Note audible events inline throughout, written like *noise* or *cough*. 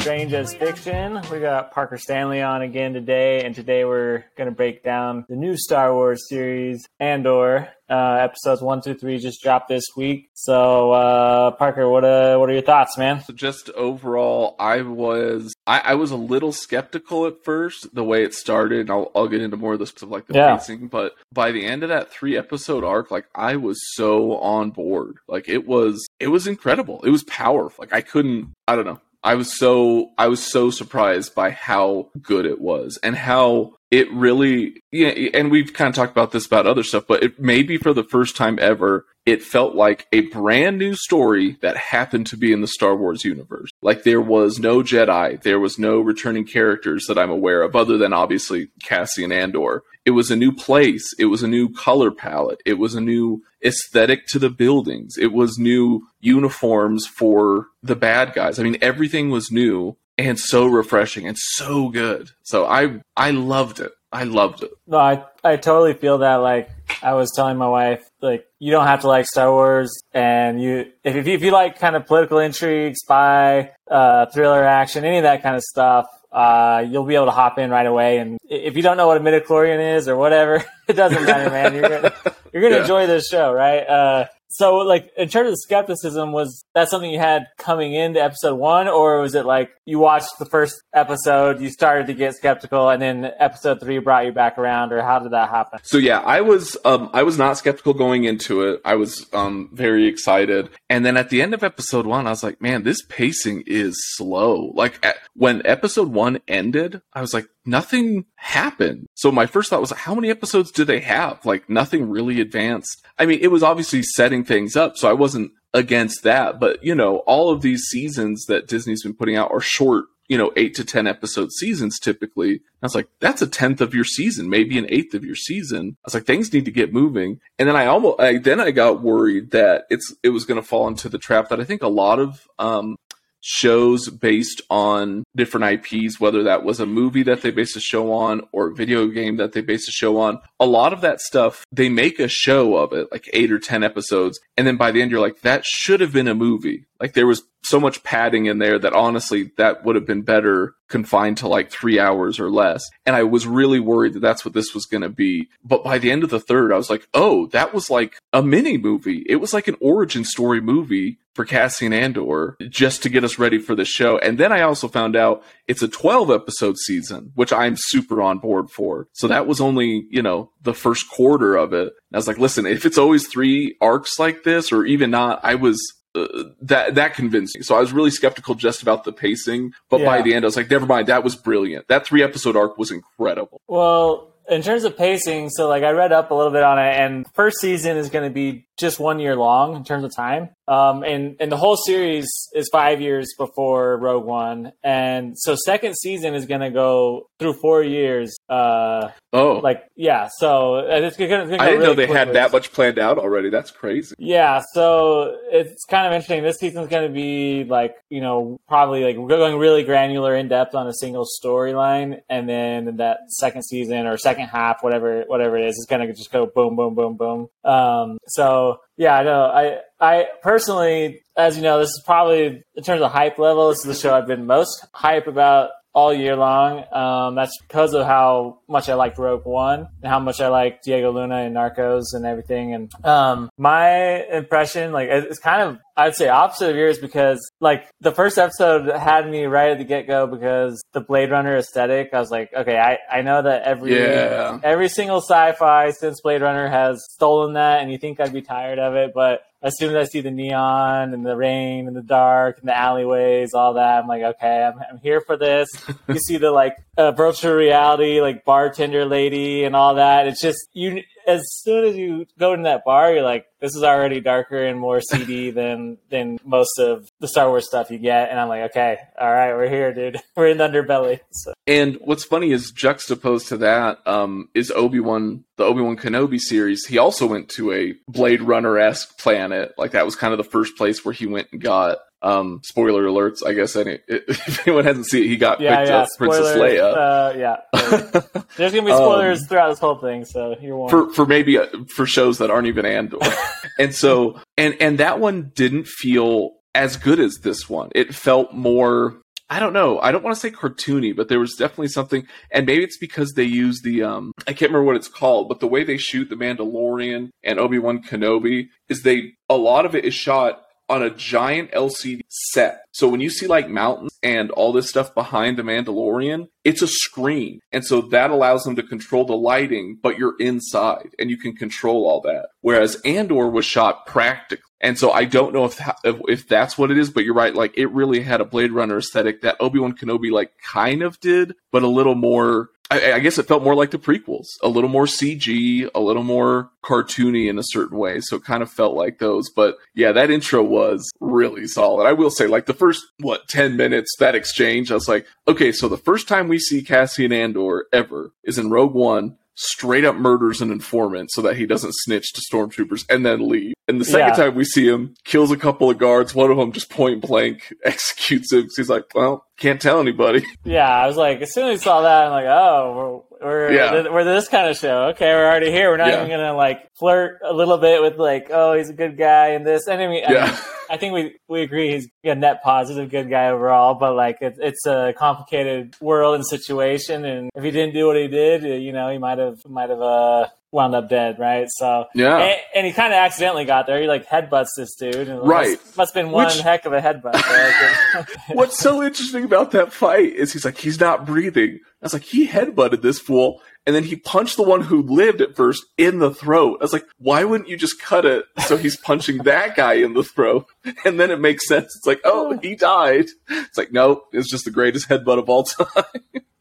Strange as Fiction. We got Parker Stanley on again today, and today we're going to break down the new Star Wars series, Andor. Uh, episodes one through three just dropped this week. So, uh, Parker, what uh, what are your thoughts, man? So just overall, I was I, I, was a little skeptical at first the way it started. And I'll I'll get into more of this stuff like the yeah. pacing, but by the end of that three episode arc, like I was so on board. Like it was it was incredible. It was powerful. Like I couldn't I don't know. I was so I was so surprised by how good it was and how it really yeah and we've kind of talked about this about other stuff but it maybe for the first time ever it felt like a brand new story that happened to be in the Star Wars universe. Like there was no Jedi, there was no returning characters that I'm aware of other than obviously Cassian Andor. It was a new place, it was a new color palette, it was a new aesthetic to the buildings. It was new uniforms for the bad guys. I mean, everything was new and so refreshing and so good. So I I loved it. I loved it. No, I I totally feel that. Like I was telling my wife, like you don't have to like Star Wars, and you if if you, if you like kind of political intrigue, spy, uh, thriller, action, any of that kind of stuff, uh, you'll be able to hop in right away. And if you don't know what a midichlorian is or whatever, *laughs* it doesn't matter, man. You're gonna, you're gonna *laughs* yeah. enjoy this show, right? Uh, so, like, in terms of skepticism, was that something you had coming into episode one, or was it like you watched the first episode, you started to get skeptical, and then episode three brought you back around, or how did that happen? So, yeah, I was um, I was not skeptical going into it. I was um, very excited, and then at the end of episode one, I was like, man, this pacing is slow. Like at, when episode one ended, I was like, nothing happened. So my first thought was, how many episodes do they have? Like nothing really advanced. I mean, it was obviously setting things up, so I wasn't against that. But you know, all of these seasons that Disney's been putting out are short. You know, eight to ten episode seasons typically. And I was like, that's a tenth of your season, maybe an eighth of your season. I was like, things need to get moving. And then I almost, I, then I got worried that it's it was going to fall into the trap that I think a lot of um, shows based on different IPs, whether that was a movie that they based a show on or a video game that they based a show on. A lot of that stuff, they make a show of it, like eight or 10 episodes. And then by the end, you're like, that should have been a movie. Like there was so much padding in there that honestly, that would have been better confined to like three hours or less. And I was really worried that that's what this was going to be. But by the end of the third, I was like, oh, that was like a mini movie. It was like an origin story movie for Cassian Andor just to get us ready for the show. And then I also found out it's a 12 episode season, which I'm super on board for. So that was only, you know, the first quarter of it. And I was like, listen, if it's always three arcs like this, or even not, I was uh, that that convinced me. So I was really skeptical just about the pacing, but yeah. by the end, I was like, never mind. That was brilliant. That three episode arc was incredible. Well, in terms of pacing, so like I read up a little bit on it, and first season is going to be just one year long in terms of time. Um, and and the whole series is five years before Rogue One, and so second season is going to go through four years. Uh, oh, like yeah. So it's gonna, it's gonna I didn't really know they quickly. had that much planned out already. That's crazy. Yeah. So it's kind of interesting. This season's going to be like you know probably like we're going really granular in depth on a single storyline, and then that second season or second half, whatever whatever it is, is going to just go boom, boom, boom, boom. Um, so yeah, I know. I I personally, as you know, this is probably in terms of hype level, this is the show I've been most hype about all year long. Um, that's because of how much I liked Rogue One and how much I like Diego Luna and Narcos and everything. And um, my impression, like, it's kind of I'd say opposite of yours because like the first episode had me right at the get go because the Blade Runner aesthetic. I was like, okay, I, I know that every yeah. every single sci-fi since Blade Runner has stolen that, and you think I'd be tired of it, but as soon as I see the neon and the rain and the dark and the alleyways, all that, I'm like, okay, I'm, I'm here for this. you *laughs* see the like uh, virtual reality, like bartender lady and all that. It's just you. As soon as you go in that bar, you're like, this is already darker and more seedy *laughs* than than most of the Star Wars stuff you get. And I'm like, okay, all right, we're here, dude. *laughs* We're in the underbelly. So. And what's funny is juxtaposed to that um, is Obi Wan, the Obi Wan Kenobi series. He also went to a Blade Runner esque planet. Like that was kind of the first place where he went and got um, spoiler alerts, I guess. Any, *laughs* if anyone hasn't seen it, he got yeah, picked yeah. up Princess Leia. Uh, yeah, *laughs* there's gonna be spoilers um, throughout this whole thing, so you're warned. For for maybe uh, for shows that aren't even Andor, *laughs* and so and and that one didn't feel as good as this one. It felt more I don't know. I don't want to say cartoony, but there was definitely something, and maybe it's because they use the um I can't remember what it's called, but the way they shoot the Mandalorian and Obi Wan Kenobi is they a lot of it is shot on a giant LCD set. So when you see like mountains and all this stuff behind the Mandalorian, it's a screen. And so that allows them to control the lighting, but you're inside and you can control all that. Whereas Andor was shot practically. And so I don't know if if, that's what it is, but you're right. Like it really had a Blade Runner aesthetic that Obi Wan Kenobi like kind of did, but a little more I, I, guess it felt more like the prequels, a little more CG, a little more cartoony in a certain way. So it kind of felt like those. But yeah, that intro was really solid. I will say, like the first, what, 10 minutes, that exchange, I was like, okay, so the first time we see Cassian Andor ever is in Rogue One straight up murders an informant so that he doesn't snitch to stormtroopers and then leave. And the second yeah. time we see him, kills a couple of guards. One of them just point blank *laughs* executes him. He's like, well, can't tell anybody. Yeah, I was like, as soon as we saw that, I'm like, oh, we're we're, we're this kind of show. Okay, we're already here. We're not yeah. even gonna like flirt a little bit with like, oh, he's a good guy and this. And I mean, yeah. I, mean, I think we we agree he's a net positive, good guy overall. But like, it, it's a complicated world and situation, and if he didn't do what he did, you know, he might have might have uh wound up dead, right? So yeah, and, and he kind of accidentally got there. He like headbutts this dude, and right? Must, must have been one Which, heck of a headbutt. *laughs* *laughs* what's so interesting about that fight is he's like he's not breathing. I was like he headbutted this fool, and then he punched the one who lived at first in the throat. I was like, why wouldn't you just cut it so he's *laughs* punching that guy in the throat? And then it makes sense. It's like, oh, he died. It's like, no, it's just the greatest headbutt of all time.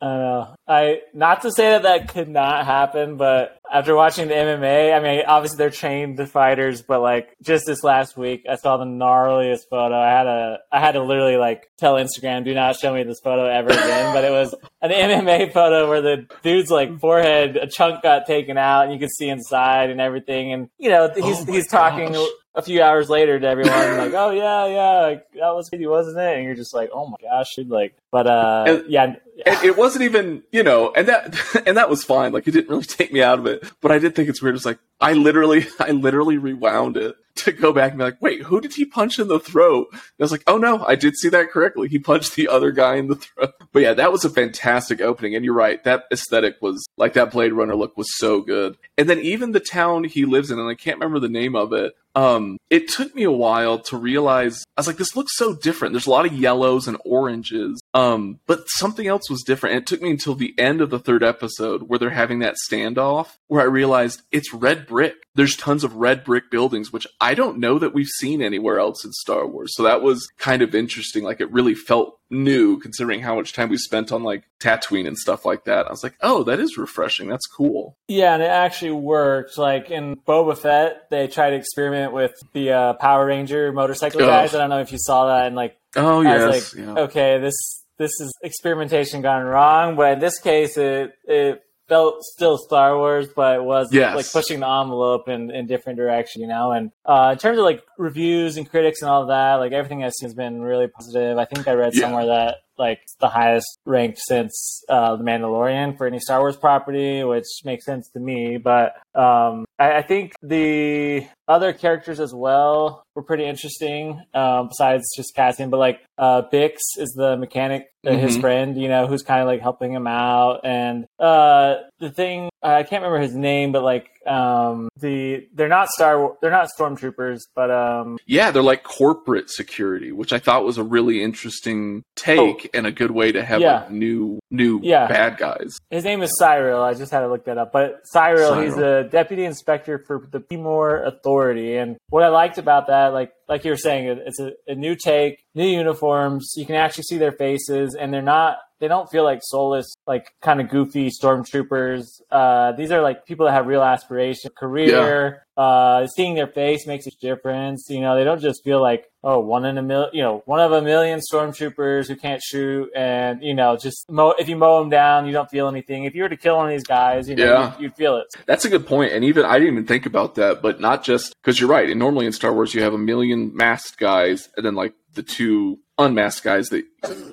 I don't know. I not to say that that could not happen, but after watching the MMA, I mean, obviously they're trained fighters, but like just this last week, I saw the gnarliest photo. I had a, I had to literally like tell Instagram, do not show me this photo ever again. but it was an MMA photo where the dude's like forehead, a chunk got taken out, and you could see inside and everything. And you know, he's oh he's talking. Gosh a few hours later to everyone like, "Oh yeah, yeah, that was crazy, wasn't it?" And you're just like, "Oh my gosh," dude, like, but uh, and, yeah, and it wasn't even you know, and that *laughs* and that was fine. Like, it didn't really take me out of it, but I did think it's weird. It's like I literally, *laughs* I literally rewound it *laughs* to go back and be like, wait, who did he punch in the throat? And I was like, oh no, I did see that correctly. He punched the other guy in the throat. *laughs* But yeah, that was a fantastic opening. And you're right, that aesthetic was like that Blade Runner look was so good. And then even the town he lives in, and I can't remember the name of it, um, it took me a while to realize I was like, this looks so different. There's a lot of yellows and oranges. Um, but something else was different. And it took me until the end of the third episode where they're having that standoff where I realized it's red brick. There's tons of red brick buildings, which I don't know that we've seen anywhere else in Star Wars. So that was kind of interesting. Like it really felt new considering how much time we spent on like Tatooine and stuff like that. I was like, oh, that is refreshing. That's cool. Yeah, and it actually worked. Like in Boba Fett, they tried to experiment with the uh, Power Ranger motorcycle guys. I don't know if you saw that. And like, oh yes, like, yeah. okay, this this is experimentation gone wrong. But in this case, it it felt still Star Wars, but it was yes. like pushing the envelope in, in different direction, you know. And uh, in terms of like reviews and critics and all that, like everything I've seen has been really positive. I think I read yeah. somewhere that like the highest ranked since uh, the Mandalorian for any Star Wars property, which makes sense to me. But um, I, I, think the other characters as well were pretty interesting. Um, besides just Cassian, but like uh, Bix is the mechanic, uh, mm-hmm. his friend, you know, who's kind of like helping him out. And uh, the thing I can't remember his name, but like um, the they're not star they're not stormtroopers, but um, yeah, they're like corporate security, which I thought was a really interesting take oh, and a good way to have yeah. like new new yeah. bad guys. His name is Syril. I just had to look that up, but Cyril, Syril. he's a deputy inspector for the Pre-Mor Authority, and what I liked about that, like like you were saying, it's a, a new take, new uniforms. You can actually see their faces, and they're not they don't feel like soulless, like kind of goofy stormtroopers. Uh, these are like people that have real aspiration, career. Yeah. Uh, seeing their face makes a difference. You know, they don't just feel like oh one in a million, you know, one of a million stormtroopers who can't shoot, and you know, just mow, if you mow them down, you don't feel anything. If you were to kill one of these guys, you know, yeah. you'd, you'd feel it. That's a good point, and even I didn't even think about that, but not just because you're right. And normally in Star Wars, you have a million masked guys, and then like the two unmasked guys that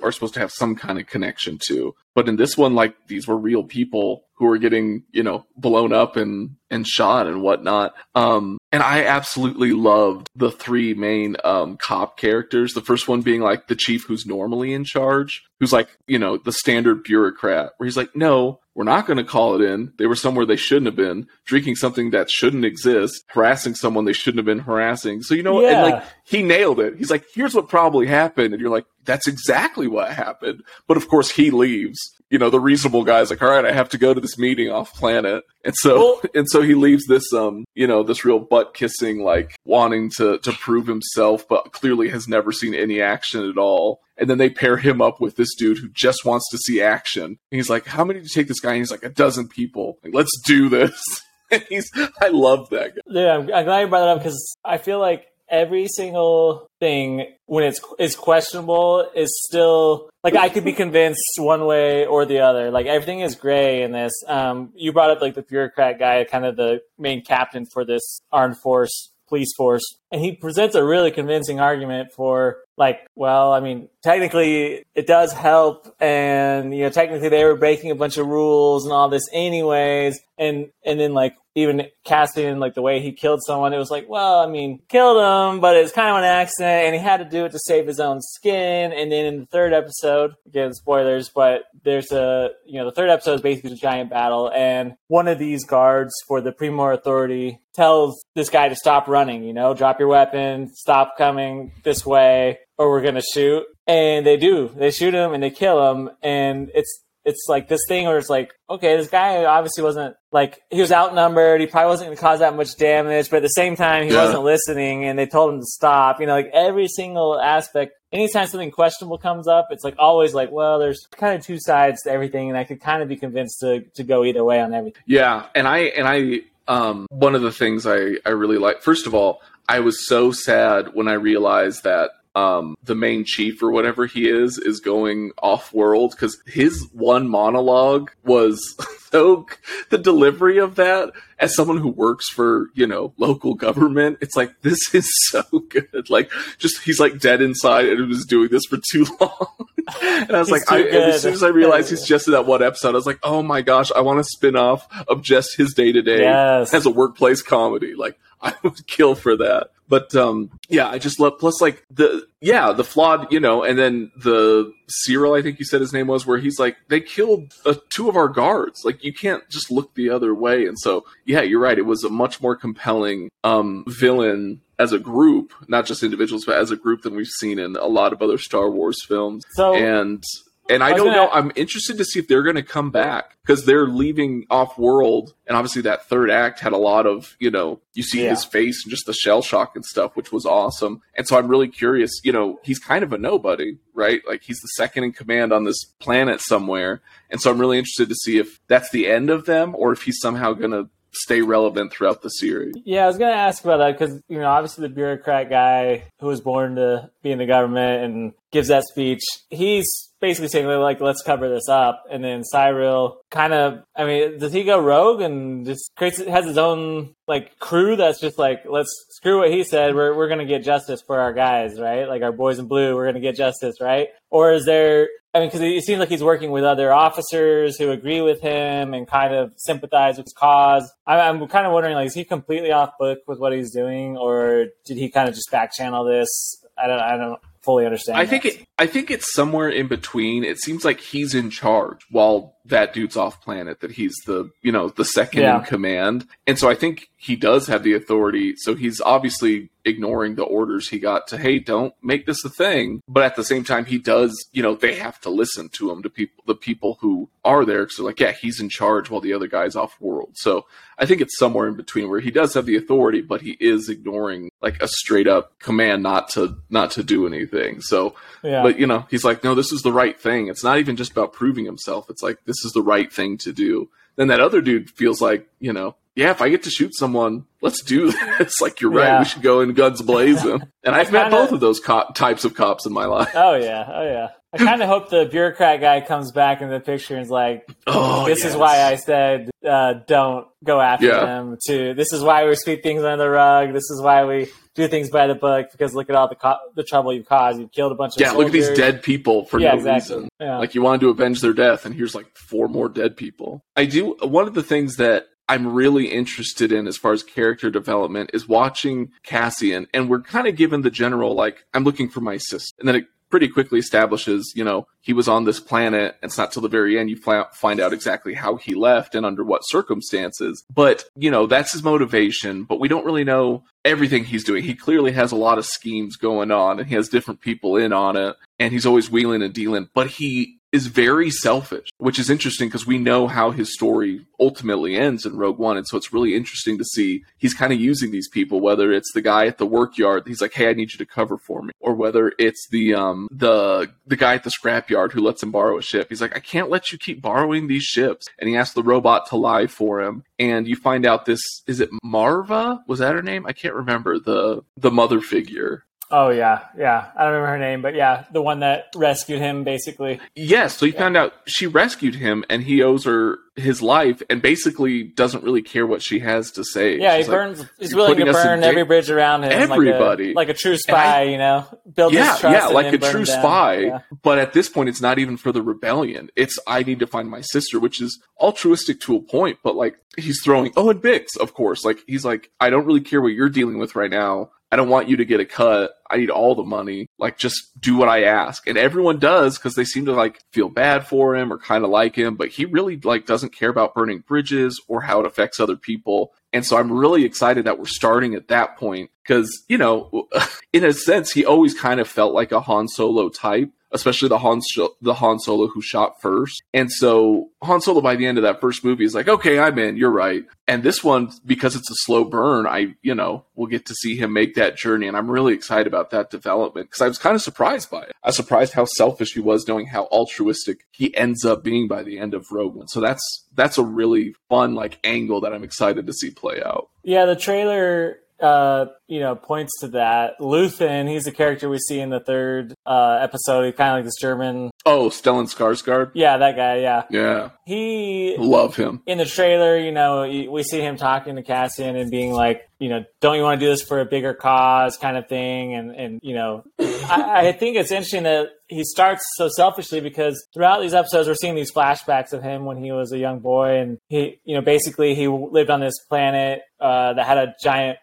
are supposed to have some kind of connection to. But in this one, like these were real people who were getting, you know, blown up and and shot and whatnot. Um, and I absolutely loved the three main um, cop characters. The first one being like the chief who's normally in charge, who's like, you know, the standard bureaucrat, where he's like, no, we're not going to call it in. They were somewhere they shouldn't have been, drinking something that shouldn't exist, harassing someone they shouldn't have been harassing. So, you know, yeah. and like he nailed it. He's like, here's what probably happened. And you're like, that's exactly what happened. But of course, he leaves. You know, the reasonable guy's like, all right, I have to go to this meeting off planet. And so, *laughs* and so he leaves this, um, you know, this real butt kissing, like wanting to, to prove himself, but clearly has never seen any action at all. And then they pair him up with this dude who just wants to see action. And he's like, how many do you take this guy? And he's like, a dozen people. Like, Let's do this. *laughs* And he's, I love that guy. Yeah, I'm, I'm glad you brought that up because I feel like every single thing when it's is questionable is still like I could be *laughs* convinced one way or the other. Like everything is gray in this. Um, you brought up like the bureaucrat guy, kind of the main captain for this armed force police force and he presents a really convincing argument for like well i mean technically it does help. And you know technically they were breaking a bunch of rules and all this anyways. And and then like even Cassian like the way he killed someone it was like well i mean killed him but it's kind of an accident. And he had to do it to save his own skin. And then in the third episode again spoilers but there's a you know the third episode is basically a giant battle. And one of these guards for the Pre-Mor authority tells this guy to stop running you know drop your weapon stop coming this way or we're gonna shoot and they do they shoot him and they kill him and it's it's like this thing where it's like, okay, this guy obviously wasn't like he was outnumbered. He probably wasn't going to cause that much damage, but at the same time, he yeah. wasn't listening, and they told him to stop. You know, like every single aspect. Anytime something questionable comes up, it's like always like, well, there's kind of two sides to everything, and I could kind of be convinced to to go either way on everything. Yeah, and I and I um one of the things I I really like. First of all, I was so sad when I realized that um, the main chief or whatever he is is going off world because his one monologue was *laughs* so the delivery of that. As someone who works for you know local government it's like this *laughs* is so good. Like just he's like dead inside and was doing this for too *laughs* long. And i was like I, as soon as i realized he's just in that one episode i was like oh my gosh i want a spin-off of just his day-to-day as a workplace comedy. Like i would kill for that but um, yeah, I just love. Plus, like the yeah, the flawed, you know, and then the Syril, I think you said his name was, where he's like, they killed uh, two of our guards. Like you can't just look the other way. And so, yeah, you're right. It was a much more compelling um, villain as a group, not just individuals, but as a group than we've seen in a lot of other Star Wars films. So, and and I, I don't gonna... know. I'm interested to see if they're going to come back because they're leaving off world. And obviously, that third act had a lot of, you know, you see yeah. his face and just the shell shock and stuff, which was awesome. And so I'm really curious. You know, he's kind of a nobody, right? Like he's the second in command on this planet somewhere. And so I'm really interested to see if that's the end of them or if he's somehow going to stay relevant throughout the series. Yeah, I was going to ask about that because you know, obviously the bureaucrat guy who was born to be in the government and gives that speech, he's basically saying like let's cover this up. And then Syril kind of I mean does he go rogue and just creates has his own like crew that's just like let's screw what he said we're we're going to get justice for our guys right? Like our boys in blue we're going to get justice right? Or is there I mean, because it seems like he's working with other officers who agree with him and kind of sympathize with his cause. I'm, I'm kind of wondering, like, is he completely off book with what he's doing, or did he kind of just back channel this? I don't, I don't fully understand. I that. think it. I think it's somewhere in between. It seems like he's in charge while that dude's off planet. That he's the you know the second yeah. in command, and so I think he does have the authority. So he's obviously ignoring the orders he got to. Hey, don't make this a thing. But at the same time, he does. You know, they have to listen to him. To people, the people who are there. So like, yeah, he's in charge while the other guy's off world. So I think it's somewhere in between where he does have the authority, but he is ignoring like a straight up command not to not to do anything. So, yeah. but you know, he's like, no, this is the right thing. It's not even just about proving himself. It's like this is the right thing to do. Then that other dude feels like, you know, yeah, if I get to shoot someone, let's do *laughs* this. like you're right, yeah. we should go in guns blazing. And I've met both of those co- types of cops in my life. Oh yeah, oh yeah. I kind of hope the bureaucrat guy comes back in the picture and is like, oh, "This yes. is why I said uh, don't go after yeah. them." To this is why we sweep things under the rug. This is why we do things by the book because look at all the co- the trouble you've caused. You've killed a bunch of yeah. Soldiers. Look at these dead people for yeah, no exactly. reason. Yeah. Like you wanted to avenge their death, and here's like four more dead people. I do one of the things that I'm really interested in as far as character development is watching Cassian, and we're kind of given the general like, I'm looking for my sister, and then it pretty quickly establishes, you know, he was on this planet. It's not till the very end you find out exactly how he left and under what circumstances. But, you know, that's his motivation, but we don't really know everything he's doing. He clearly has a lot of schemes going on and he has different people in on it and he's always wheeling and dealing, but he is very selfish, which is interesting because we know how his story ultimately ends in Rogue One. And so it's really interesting to see he's kind of using these people, whether it's the guy at the work yard, he's like, Hey, I need you to cover for me. Or whether it's the, um, the, the guy at the scrapyard who lets him borrow a ship. He's like, I can't let you keep borrowing these ships. And he asks the robot to lie for him. And you find out this, is it Maarva? Was that her name? I can't remember the, the mother figure Oh yeah, yeah. I don't remember her name, but yeah, the one that rescued him, basically. Yes. So he yeah. found out she rescued him, and he owes her his life, and basically doesn't really care what she has to say. Yeah, She's he burns. Like, he's willing to burn every bridge around him. Everybody, like a, like a true spy, I, you know, build yeah, yeah, like a true spy. Yeah. But at this point, it's not even for the rebellion. It's I need to find my sister, which is altruistic to a point. But like he's throwing. Oh, and Bix, of course. Like he's like, I don't really care what you're dealing with right now. I don't want you to get a cut. I need all the money. Like, just do what I ask. And everyone does because they seem to like feel bad for him or kind of like him, but he really like doesn't care about burning bridges or how it affects other people. And so I'm really excited that we're starting at that point because, you know, *laughs* in a sense, he always kind of felt like a Han Solo type especially the Han the Han Solo who shot first. And so Han Solo by the end of that first movie is like, okay, I'm in. You're right. And this one, because it's a slow burn, I you know we'll get to see him make that journey, and I'm really excited about that development because I was kind of surprised by it. I was surprised how selfish he was, knowing how altruistic he ends up being by the end of Rogue One. So that's that's a really fun like angle that I'm excited to see play out. Yeah, the trailer uh, you know, points to that. Luthen, he's a character we see in the third uh, episode. He's kind of like this German. Oh, Stellan Skarsgård. Yeah, that guy. Yeah. Yeah. He love him in the trailer. You know, we see him talking to Cassian and being like, you know, don't you want to do this for a bigger cause, kind of thing. And and you know, *coughs* I, I think it's interesting that he starts so selfishly because throughout these episodes we're seeing these flashbacks of him when he was a young boy and he you know basically he lived on this planet uh, that had a giant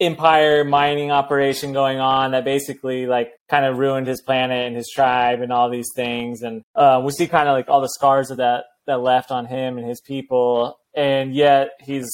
empire mining operation going on that basically like kind of ruined his planet and his tribe and all these things. And uh, we see kind of like all the scars of that that left on him and his people. And yet he's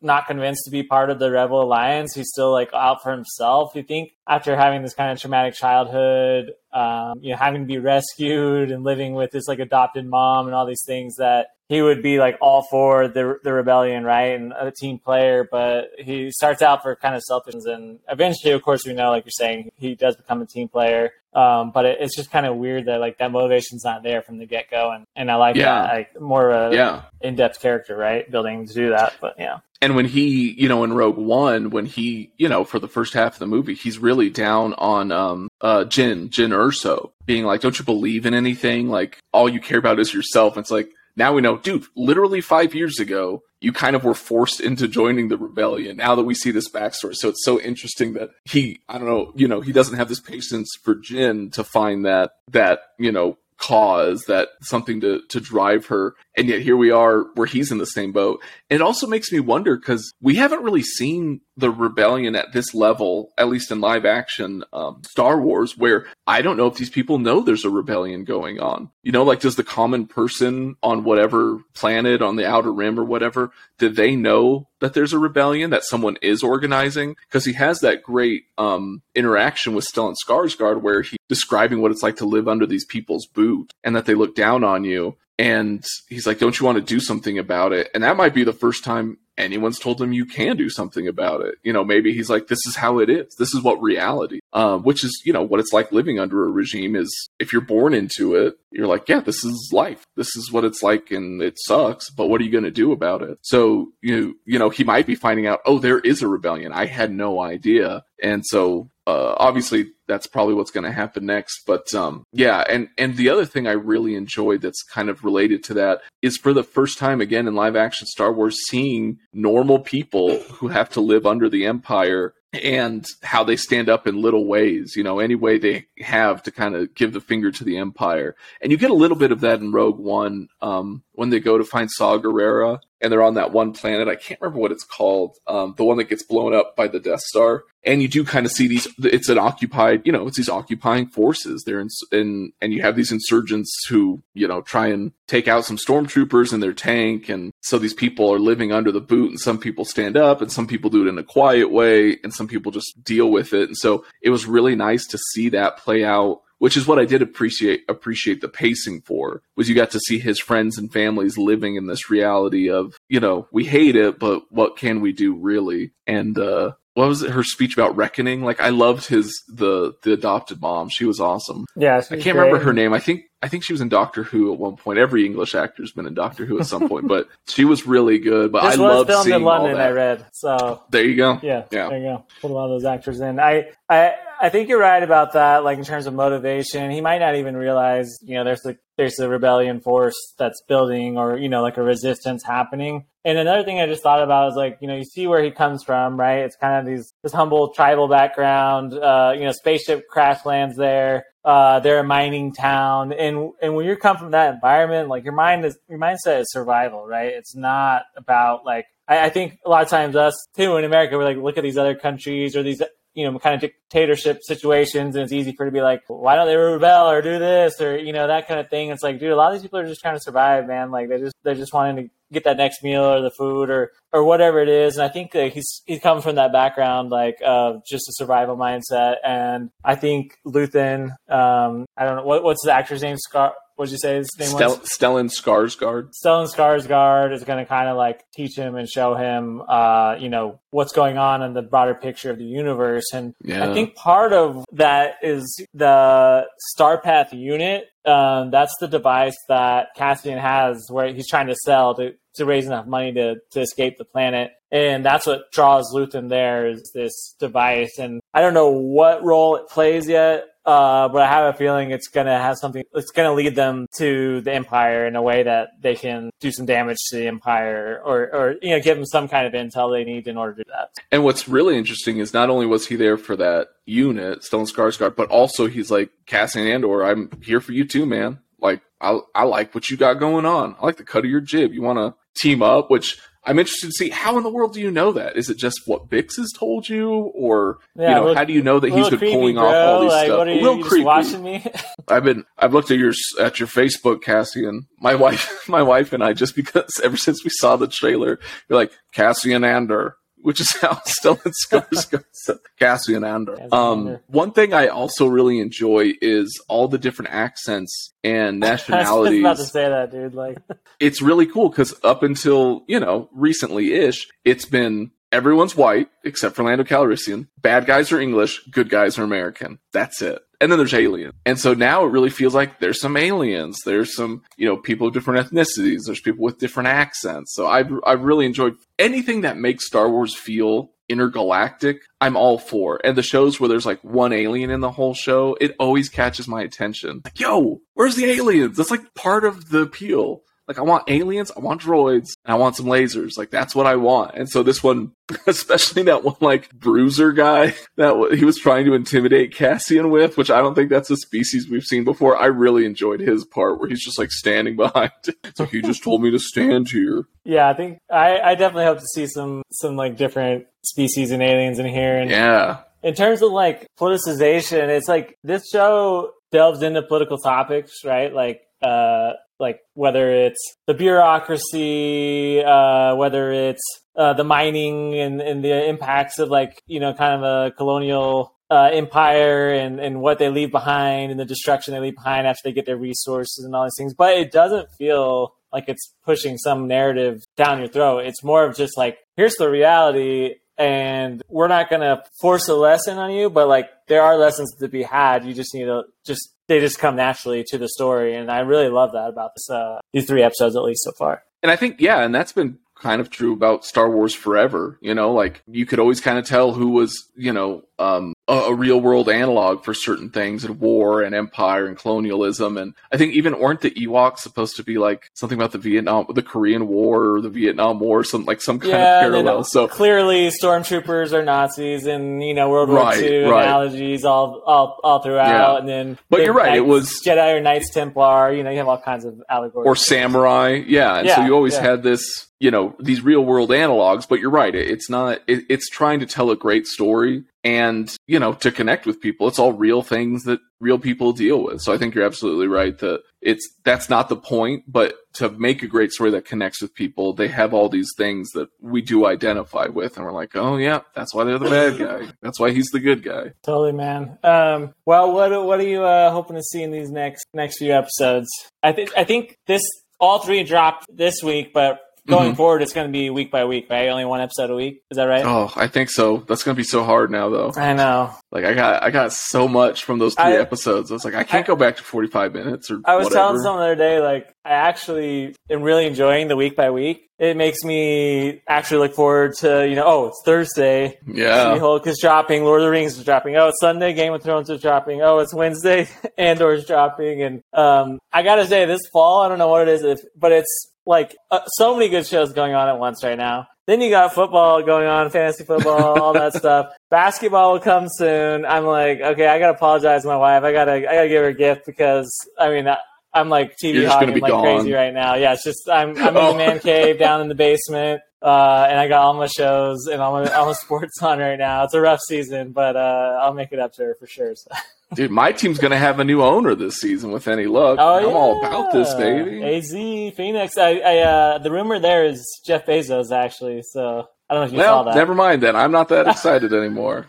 not convinced to be part of the rebel alliance. He's still like out for himself you think? After having this kind of traumatic childhood um, you know having to be rescued and living with this like adopted mom and all these things that he would be like all for the the rebellion, right, and a team player. But he starts out for kind of selfish, and eventually, of course, we know, like you're saying, he does become a team player. Um, but it, it's just kind of weird that like that motivation's not there from the get go, and and I like yeah. that, like more of a yeah. in depth character, right, building to do that. But yeah. And when he, you know, in Rogue One, when he, you know, for the first half of the movie, he's really down on um uh Jyn, Jyn Erso, being like, Don't you believe in anything? Like all you care about is yourself. And it's like, now we know, dude, literally five years ago, you kind of were forced into joining the rebellion. Now that we see this backstory. So it's so interesting that he, I don't know, you know, he doesn't have this patience for Jyn to find that, that, you know, cause that something to to drive her. And yet here we are where he's in the same boat. It also makes me wonder because we haven't really seen the rebellion at this level at least in live action um, star wars where i don't know if these people know there's a rebellion going on. You know like does the common person on whatever planet on the outer rim or whatever do they know that there's a rebellion that someone is organizing because he has that great um, interaction with Stellan Skarsgård where he's describing what it's like to live under these people's boot and that they look down on you. And he's like, "Don't you want to do something about it?" And that might be the first time anyone's told him you can do something about it. You know, maybe he's like, this is how it is. This is what reality, uh, which is, you know, what it's like living under a regime is if you're born into it, you're like, yeah, this is life. This is what it's like and it sucks, but what are you going to do about it? So, you, you know, he might be finding out, oh, there is a rebellion. I had no idea. And so uh, obviously that's probably what's going to happen next. But um, yeah, and and the other thing I really enjoyed that's kind of related to that is for the first time again in live action Star Wars, seeing normal people who have to live under the Empire and how they stand up in little ways, you know, any way they have to kind of give the finger to the Empire. And you get a little bit of that in Rogue One, um, when they go to find Saw Gerrera and they're on that one planet. I can't remember what it's called, um, the one that gets blown up by the Death Star. And you do kind of see these. It's an occupied, you know, it's these occupying forces. They're in, in, and you have these insurgents who, you know, try and take out some stormtroopers in their tank. And so these people are living under the boot, and some people stand up, and some people do it in a quiet way, and some people just deal with it. And so it was really nice to see that play out which is what I did appreciate appreciate the pacing for was you got to see his friends and families living in this reality of you know we hate it but what can we do really and uh what was it her speech about reckoning like I loved his the the adopted mom she was awesome yeah I can't great. remember her name I think I think she was in Doctor Who at one point. Every English actor's been in Doctor Who at some point, but *laughs* she was really good. But this I love filmed in London. I read so there you go. Yeah, yeah, there you go. Put a lot of those actors in. I, I, I think you're right about that. Like in terms of motivation, he might not even realize. You know, there's a there's a rebellion force that's building, or you know, like a resistance happening. And another thing I just thought about is like, you know, you see where he comes from, right? It's kind of these this humble tribal background. Uh, you know, spaceship crash lands there uh, they're a mining town, and and when you come from that environment, like your mind is your mindset is survival, right? It's not about like I, I think a lot of times us too in America, we're like look at these other countries or these you know kind of dictatorship situations, and it's easy for to be like, why don't they rebel or do this or you know that kind of thing. It's like, dude, a lot of these people are just trying to survive, man. Like they just they're just wanting to get that next meal or the food or or whatever it is. And I think that he's he's come from that background, like of just a survival mindset. And I think Luthen, um, I don't know what what's the actor's name, Scar. What did you say his name Stel- was? Stellan Skarsgård. Stellan Skarsgård is going to kind of like teach him and show him, uh, you know, what's going on in the broader picture of the universe. And yeah. I think part of that is the Starpath unit. Um, that's the device that Cassian has where he's trying to sell to to raise enough money to to escape the planet. And that's what draws Luthen there is this device. And I don't know what role it plays yet, uh, but I have a feeling it's gonna have something. It's gonna lead them to the Empire in a way that they can do some damage to the Empire, or or you know give them some kind of intel they need in order to do that. And what's really interesting is not only was he there for that unit, Stellan Skarsgård, but also he's like Cassian Andor. I'm here for you too, man. Like I I like what you got going on. I like the cut of your jib. You want to team up, which I'm interested to see how in the world do you know that? Is it just what Bix has told you, or yeah, you know, little, how do you know that he's been creepy, pulling bro. off all these like, stuff? What are you, a little creepy. watching me? *laughs* I've been I've looked at your at your Facebook, Cassian. My wife, *laughs* my wife and I, just because ever since we saw the trailer, you're like Cassian Andor which is how *laughs* Stellan Skarsgård *laughs* Cassian Andor. Um, one thing I also really enjoy is all the different accents and nationalities. *laughs* I was about to say that, dude. Like, it's really cool because up until you know recently ish, it's been everyone's white except for Lando Calrissian. Bad guys are English, good guys are American. That's it. And then there's alien. And so now it really feels like there's some aliens. There's some, you know, people of different ethnicities. There's people with different accents. So I've, I've really enjoyed anything that makes Star Wars feel intergalactic, I'm all for. And the shows where there's like one alien in the whole show, it always catches my attention. Like, yo, where's the aliens? That's like part of the appeal. Like I want aliens, I want droids, and I want some lasers. Like that's what I want. And so this one, *laughs* especially that one like bruiser guy *laughs* that he was trying to intimidate Cassian with, which I don't think that's a species we've seen before. I really enjoyed his part where he's just like standing *laughs* behind. It's like he just told me to stand here. Yeah, I think I, I definitely hope to see some some like different species and aliens in here. And yeah, in terms of like politicization, it's like this show delves into political topics, right? Like uh like whether it's the bureaucracy, uh, whether it's uh, the mining and, and the impacts of like you know kind of a colonial uh, empire and, and what they leave behind and the destruction they leave behind after they get their resources and all these things. But it doesn't feel like it's pushing some narrative down your throat. It's more of just like here's the reality and we're not going to force a lesson on you, but like there are lessons to be had. You just need to just they just come naturally to the story, and I really love that about this uh, these three episodes at least so far. And I think yeah, and that's been kind of true about Star Wars forever. You know, like you could always kind of tell who was, you know, um, a, a real world analog for certain things and war and empire and colonialism. And I think even weren't the Ewoks supposed to be like something about the Vietnam, the Korean War or the Vietnam War, some like some kind Yeah, of parallel. So clearly stormtroopers are Nazis and you know World War Right, II right. analogies all all all throughout Yeah. and then But you're right, it was- Jedi or Knights Templar you know you have all kinds of allegories or samurai, yeah. And so you always yeah. had this, you know, these real world analogs. But you're right, it's not. It, it's trying to tell a great story and you know to connect with people. It's all real things that real people deal with. So I think you're absolutely right that it's that's not the point, but to make a great story that connects with people, they have all these things that we do identify with, and we're like, oh yeah, that's why they're the bad *laughs* guy. That's why he's the good guy. Totally, man. Um, well, what what are you uh, hoping to see in these next next few episodes? I think I think this all three dropped this week, but going Mhm. forward, it's going to be week by week, right? Only one episode a week. Is that right? Oh, I think so. That's gonna be so hard now, though. I know. Like I got, I got so much from those three I- episodes. I was like, I can't I- go back to forty five minutes or I was whatever. telling someone the other day, like I actually am really enjoying the week by week. It makes me actually look forward to you know, oh, it's Thursday. yeah, She-Hulk is dropping. Lord of the Rings is dropping. Oh, it's Sunday. Game of Thrones is dropping. Oh, it's Wednesday. *laughs* Andor is dropping. And um, I gotta say, this fall, I don't know what it is, if, but it's like uh, so many good shows going on at once right now. Then you got football going on, fantasy football, all that *laughs* stuff. Basketball will come soon. I'm like, okay, I gotta apologize to my wife. I gotta, I gotta give her a gift because I mean, I'm like TV You're just gonna hogging like gone. crazy right now. Yeah, it's just I'm, I'm in Oh. the man cave down in the basement. Uh, and I got all my shows and all my, all my sports *laughs* on right now. It's a rough season, but uh, I'll make it up to her for sure. So. *laughs* dude, my team's gonna have a new owner this season with any luck. Oh, I'm yeah. all about this, baby. AZ Phoenix. I, I uh, the rumor there is Jeff Bezos actually. So I don't know if you well, saw that. never mind then. I'm not that *laughs* excited anymore.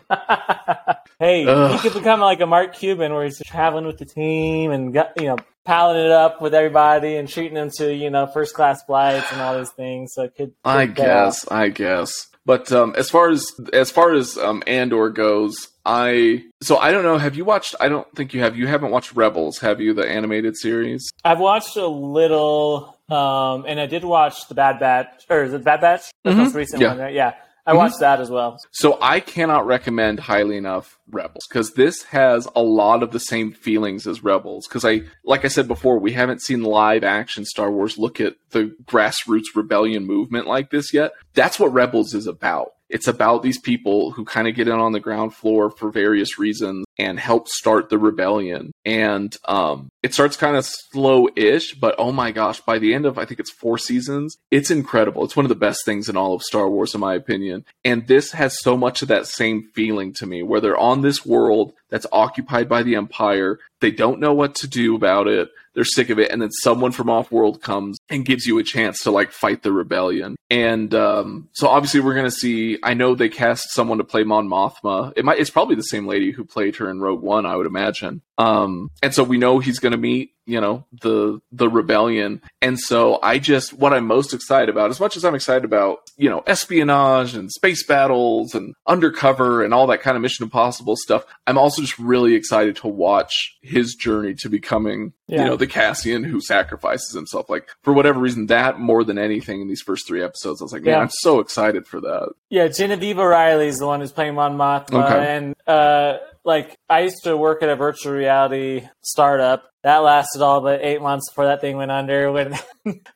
hey, Ugh. he could become like a Mark Cuban where he's traveling with the team and got, you know palling it up with everybody and treating them to you know first class flights and all these things. So it could. I could off. guess, I guess. But um, as far as as far as um, Andor goes, I so I don't know. Have you watched? I don't think you have. You haven't watched Rebels, have you? The animated series. I've watched a little, um, and I did watch the Bad Batch, or is it Bad Batch? That's the Mhm. most recent Yeah. one, right? Yeah, I Mhm. watched that as well. So I cannot recommend highly enough Rebels because this has a lot of the same feelings as Rebels. Because I, like I said before, we haven't seen live action Star Wars look at the grassroots rebellion movement like this yet. That's what Rebels is about. It's about these people who kind of get in on the ground floor for various reasons and help start the rebellion. And um, it starts kind of slow-ish, but oh my gosh, by the end of I think it's four seasons, it's incredible. It's one of the best things in all of Star Wars, in my opinion. And this has so much of that same feeling to me, where they're on this world that's occupied by the Empire. They don't know what to do about it. They're sick of it, and then someone from off world comes and gives you a chance to like fight the rebellion. And um, so obviously we're gonna see. I know they cast someone to play Mon Mothma. It might. It's probably the same lady who played her in Rogue One, I would imagine. Um, and so we know he's gonna meet you know the the rebellion and so i just what i'm most excited about as much as i'm excited about you know espionage and space battles and undercover and all that kind of mission impossible stuff i'm also just really excited to watch his journey to becoming Yeah. you know the cassian who sacrifices himself like for whatever reason that more than anything in these first three episodes i was like man Yeah. i'm so excited for that Yeah, Genevieve o'reilly is the one who's playing Mon Mothma, Okay. and uh, like I used to work at a virtual reality startup. That lasted all but eight months before that thing went under. *laughs* When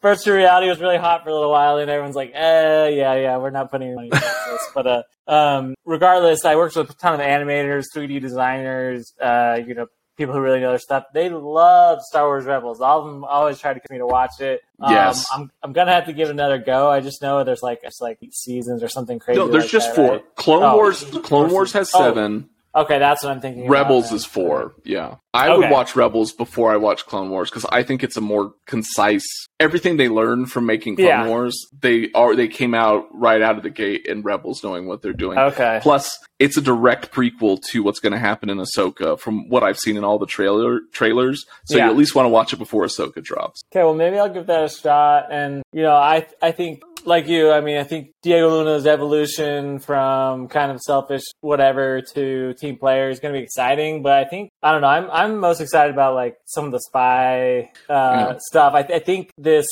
virtual reality was really hot for a little while, and everyone's like, "Eh, yeah, yeah, we're not putting any money into *laughs* this." But uh, um, regardless, I worked with a ton of animators, 3D designers, uh, you know, people who really know their stuff. They love Star Wars Rebels. All of them always try to get me to watch it. Um, Yes. I'm I'm gonna have to give it another go. I just know there's like it's like seasons or something crazy. no there's like just that, four right? clone Oh. wars clone wars has Oh. Okay, that's what I'm thinking. Rebels then. is four. Yeah. I would watch Rebels before I watch Clone Wars because I think it's a more concise everything they learned from making Clone Yeah. Wars, they are they came out right out of the gate in Rebels knowing what they're doing. Okay. Plus, it's a direct prequel to what's going to happen in Ahsoka from what I've seen in all the trailer trailers. So Yeah. you at least want to watch it before Ahsoka drops. Okay, well maybe I'll give that a shot. And you know, I I think like you, I mean, I think Diego Luna's evolution from kind of selfish whatever to team player is going to be exciting. But I think I don't know. I'm I'm most excited about like some of the spy uh, Yeah. stuff. I, I think this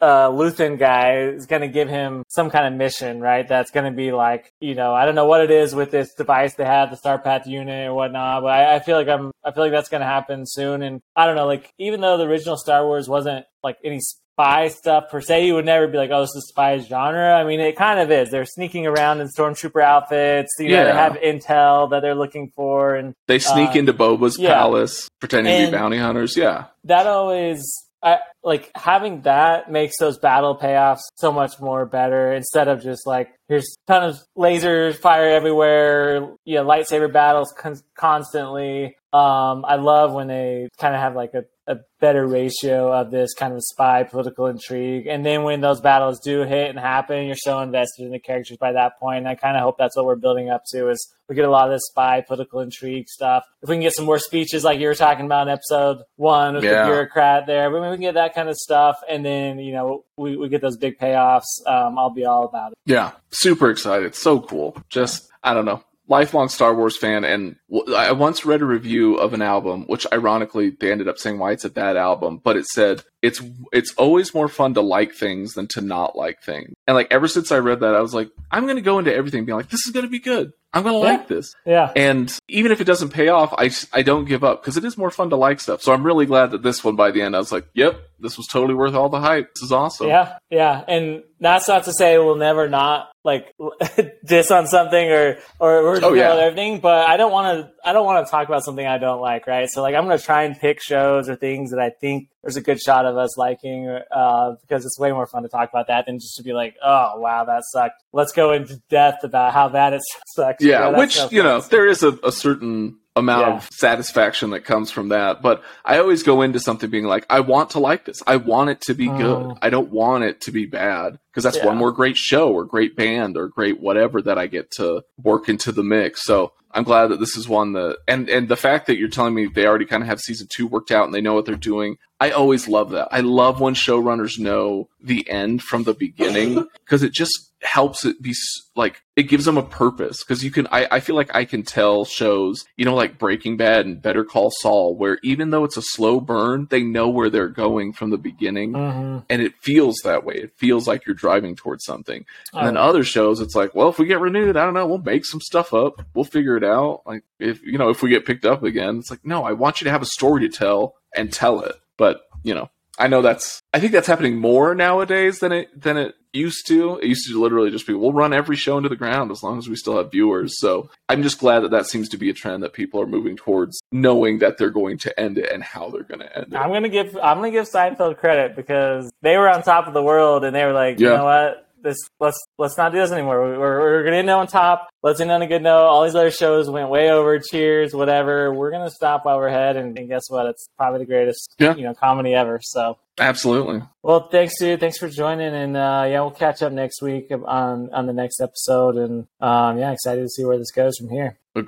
uh, Luthen guy is going to give him some kind of mission, right? That's going to be like, you know, I don't know what it is with this device they have, the Star Path unit or whatnot, but I, I feel like I'm, I feel like that's going to happen soon. And I don't know, like, even though the original Star Wars wasn't like any spy stuff per se, you would never be like, oh, this is spy genre. I mean, it kind of is. They're sneaking around in stormtrooper outfits. You know, Yeah. they have intel that they're looking for, and They sneak Uh, into Boba's yeah. palace, pretending to be bounty hunters. Yeah, that always I like having that makes those battle payoffs so much more better instead of just like here's a ton of lasers fire everywhere, yeah, lightsaber battles con- constantly. Um, I love when they kind of have like a, a better ratio of this kind of spy political intrigue, and then when those battles do hit and happen, you're so invested in the characters by that point. And I kind of hope that's what we're building up to is we get a lot of this spy political intrigue stuff. If we can get some more speeches like you were talking about in episode one with Yeah. the bureaucrat there, we can get that kind of stuff, and then you know we, we get those big payoffs, um, I'll be all about it. yeah, super excited. So cool. Just I don't know. Lifelong Star Wars fan, and w- I once read a review of an album, which ironically they ended up saying why it's a bad album, but it said it's it's always more fun to like things than to not like things. And like ever since I read that, I was like, I'm gonna go into everything being like, this is gonna be good. I'm gonna Yeah. like this. Yeah, And even if it doesn't pay off, I, I don't give up because it is more fun to like stuff. So I'm really glad that this one by the end, I was like, yep, this was totally worth all the hype. This is awesome. yeah, yeah, and that's not to say we'll never not like *laughs* diss on something or or, or Oh, yeah. everything, but I don't want to. I don't want to talk about something I don't like, right? So like, I'm going to try and pick shows or things that I think there's a good shot of us liking, uh, because it's way more fun to talk about that than just to be like, oh wow, that sucked. Let's go into depth about how bad it *laughs* sucks. Yeah, which, no you know, there is a, a certain amount Yeah. of satisfaction that comes from that. But I always go into something being like, I want to like this. I want it to be Mm. good. I don't want it to be bad because that's Yeah. one more great show or great band or great whatever that I get to work into the mix. So I'm glad that this is one that, and, and the fact that you're telling me they already kind of have season two worked out and they know what they're doing. I always love that. I love when showrunners know the end from the beginning *laughs* because it just helps it be like it gives them a purpose because you can I, I feel like i can tell shows you know like breaking bad and better call saul where even though it's a slow burn they know where they're going from the beginning Mhm. and it feels that way it feels like you're driving towards something. And then Oh, other shows it's like well if we get renewed i don't know we'll make some stuff up. We'll figure it out. Like if you know if we get picked up again it's like no i want you to have a story to tell and tell it. But you know I know that's I think that's happening more nowadays than it than it used to. It used to literally just be we'll run every show into the ground as long as we still have viewers. So I'm just glad that that seems to be a trend that people are moving towards, knowing that they're going to end it and how they're going to end it. I'm gonna give I'm gonna give Seinfeld credit because they were on top of the world and they were like, you know what, this let's let's not do this anymore. We're, we're gonna end on top. Let's end on a good note. All these other shows went way over. Cheers, whatever. We're gonna stop while we're ahead, and, and guess what? It's probably the greatest Yeah. you know comedy ever. So. Absolutely. Well, thanks, dude. Thanks for joining, and uh, yeah, we'll catch up next week on on the next episode. And um, yeah, excited to see where this goes from here.